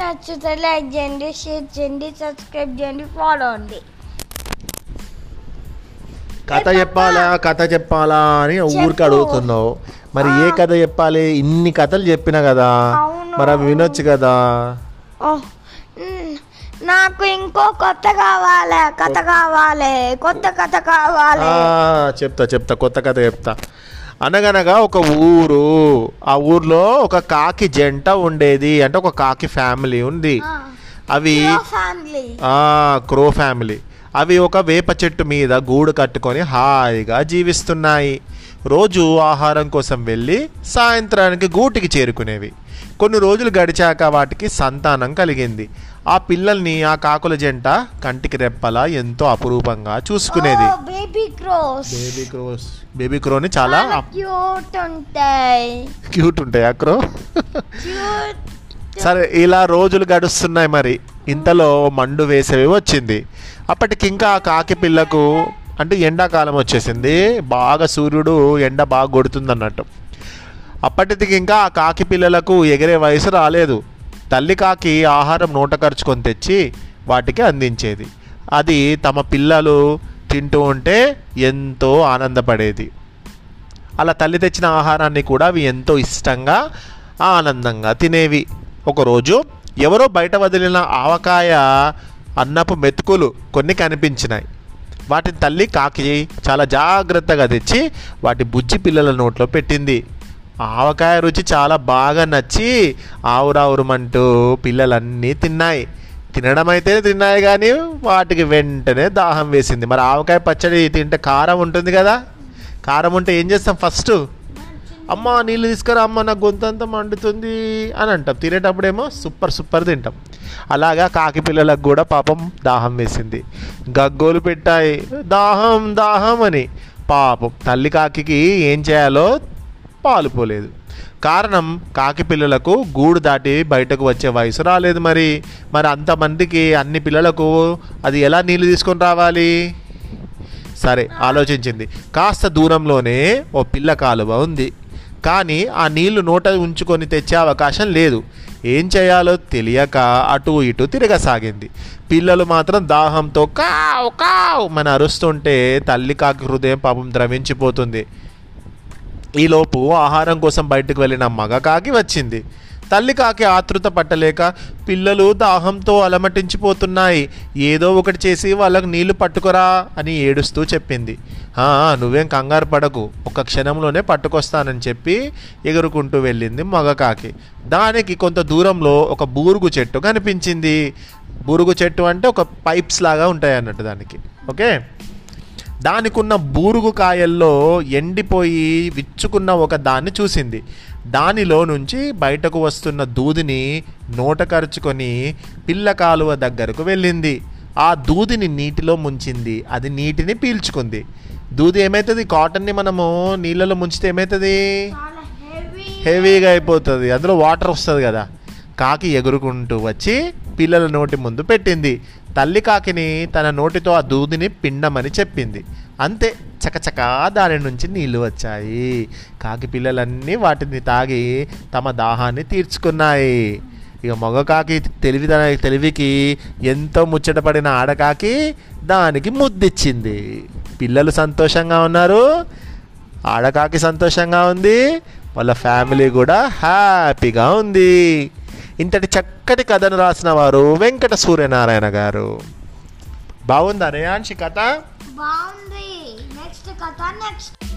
నచ్చితే లైక్ చేయండి షేర్ చేయండి సబ్స్క్రైబ్ చేయండి ఫాలో అండి. కథ చెప్పాలా కథ చెప్పాలా అని ఊరికి. అడుగుతున్నావు. మరి ఏ కథ చెప్పాలి? ఇన్ని కథలు చెప్పినా కదా. మరి అవి వినొచ్చు కదా. నాకు ఇంకో కొత్త కావాలి కథ కావాలి కొత్త కథ కావాలి. చెప్తా చెప్తా కొత్త కథ చెప్తా. అనగనగా ఒక ఊరు ఆ ఊర్లో ఒక కాకి జంట ఉండేది. అంటే ఒక కాకి ఫ్యామిలీ ఉంది. అవి క్రో ఫ్యామిలీ అవి ఒక వేప చెట్టు మీద గూడు కట్టుకొని హాయిగా జీవిస్తున్నాయి. రోజు ఆహారం కోసం వెళ్ళి సాయంత్రానికి గూటికి చేరుకునేవి. కొన్ని రోజులు గడిచాక వాటికి సంతానం కలిగింది. ఆ పిల్లల్ని ఆ కాకుల జంట కంటికి రెప్పలా ఎంతో అపురూపంగా చూసుకునేది. Baby crows. Baby crows. Baby crony చాలా క్యూట్ ఉంటాయి. క్యూట్ ఉంటాయి ఆ క్రో. సరే ఇలా రోజులు గడుస్తున్నాయి మరి. ఇంతలో మండు వేసవి వచ్చింది. అప్పటికి ఇంకా ఆ కాకి పిల్లకు అంటే ఎండాకాలం వచ్చేసింది. బాగా సూర్యుడు ఎండ బాగా కొడుతుంది అన్నట్టు అప్పటికి ఇంకా ఆ కాకి పిల్లలకు ఎగిరే వయసు రాలేదు. తల్లి కాకి ఆహారం నోట ఖర్చుకొని తెచ్చి వాటికి అందించేది. అది తమ పిల్లలు తింటూ ఉంటే ఎంతో ఆనందపడేది. అలా తల్లి తెచ్చిన ఆహారాన్ని కూడా అవి ఎంతో ఇష్టంగా ఆనందంగా తినేవి. ఒకరోజు ఎవరో బయట వదిలిన ఆవకాయ అన్నపు మెతుకులు కొన్ని కనిపించినాయి. వాటిని తల్లి కాకి చాలా జాగ్రత్తగా తెచ్చి వాటి బుజ్జి పిల్లల నోట్లో పెట్టింది. ఆవకాయ రుచి చాలా బాగా నచ్చి ఆవురావురమంటూ పిల్లలన్నీ తిన్నాయి. తినడం అయితే తిన్నాయి కానీ వాటికి వెంటనే దాహం వేసింది. మరి ఆవకాయ పచ్చడి తింటే కారం ఉంటుంది కదా? కారం ఉంటే ఏం చేస్తాం ఫస్ట్? అమ్మ నీళ్ళు తీసుకురా అమ్మ నా గొంతంతా మండుతుంది అని అంటాం. తినేటప్పుడేమో సూపర్ సూపర్ తింటాం. అలాగా కాకి పిల్లలకు కూడా పాపం దాహం వేసింది. గగ్గోలు పెట్టాయి. దాహం దాహం అని. పాపం తల్లి కాకికి ఏం చేయాలో పాలుపోలేదు. కారణం కాకి పిల్లలకు గూడు దాటి బయటకు వచ్చే వయసు రాలేదు మరి. మరి అంతమందికి అన్ని పిల్లలకు అది ఎలా నీళ్ళు తీసుకొని రావాలి? సరే ఆలోచించింది. కాస్త దూరంలోనే ఓ పిల్ల కాలువ ఉంది. కానీ ఆ నీళ్ళు నోట ఉంచుకొని తెచ్చే అవకాశం లేదు. ఏం చేయాలో తెలియక అటు ఇటు తిరగసాగింది. పిల్లలు మాత్రం దాహంతో కావు కావు మన అరుస్తుంటే తల్లి కాకి హృదయం పాపం ద్రవించిపోతుంది. ఈలోపు ఆహారం కోసం బయటకు వెళ్ళిన మగ కాకి వచ్చింది. తల్లి కాకి ఆతృత పట్టలేక పిల్లలు దాహంతో అలమటించిపోతున్నాయి. ఏదో ఒకటి చేసి వాళ్ళకు నీళ్ళు పట్టుకురా అని ఏడుస్తూ చెప్పింది. నువ్వేం కంగారు పడకు. ఒక క్షణంలోనే పట్టుకొస్తానని చెప్పి ఎగురుకుంటూ వెళ్ళింది మగ కాకి. దానికి కొంత దూరంలో ఒక బూరుగు చెట్టు కనిపించింది. బూరుగు చెట్టు అంటే ఒక పైప్స్ లాగా ఉంటాయి అన్నట్టు దానికి. ఓకే? దానికున్న బూరుగు కాయల్లో ఎండిపోయి విచ్చుకున్న ఒక దాన్ని చూసింది. దానిలో నుంచి బయటకు వస్తున్న దూదిని నోట కరుచుకొని పిల్ల కాలువ దగ్గరకు వెళ్ళింది. ఆ దూదిని నీటిలో ముంచింది. అది నీటిని పీల్చుకుంది. దూది ఏమవుతుంది కాటన్ని మనము నీళ్ళలో ముంచితే ఏమవుతుంది హెవీగా అయిపోతుంది. అందులో వాటర్ వస్తుంది కదా. కాకి ఎగురుకుంటూ వచ్చి పిల్లల నోటి ముందు పెట్టింది. తల్లి కాకిని తన నోటితో ఆ దూదిని పిండమని చెప్పింది. అంతే చకచకా దాని నుంచి నీళ్ళు వచ్చాయి. కాకి పిల్లలన్నీ వాటిని తాగి తమ దాహాన్ని తీర్చుకున్నాయి. ఇక మగ కాకి తెలివి తెలివికి ఎంతో ముచ్చటపడిన ఆడకాకి దానికి ముద్దిచ్చింది. పిల్లలు సంతోషంగా ఉన్నారు. ఆడకాకి సంతోషంగా ఉంది. వాళ్ళ ఫ్యామిలీ కూడా హ్యాపీగా ఉంది. ఇంతటి చక్కటి కథను రాసిన వారు వెంకట సూర్యనారాయణ గారు. బాగుందా రేయాన్షి కథ? బాగుంది. నెక్స్ట్ కథ నెక్స్ట్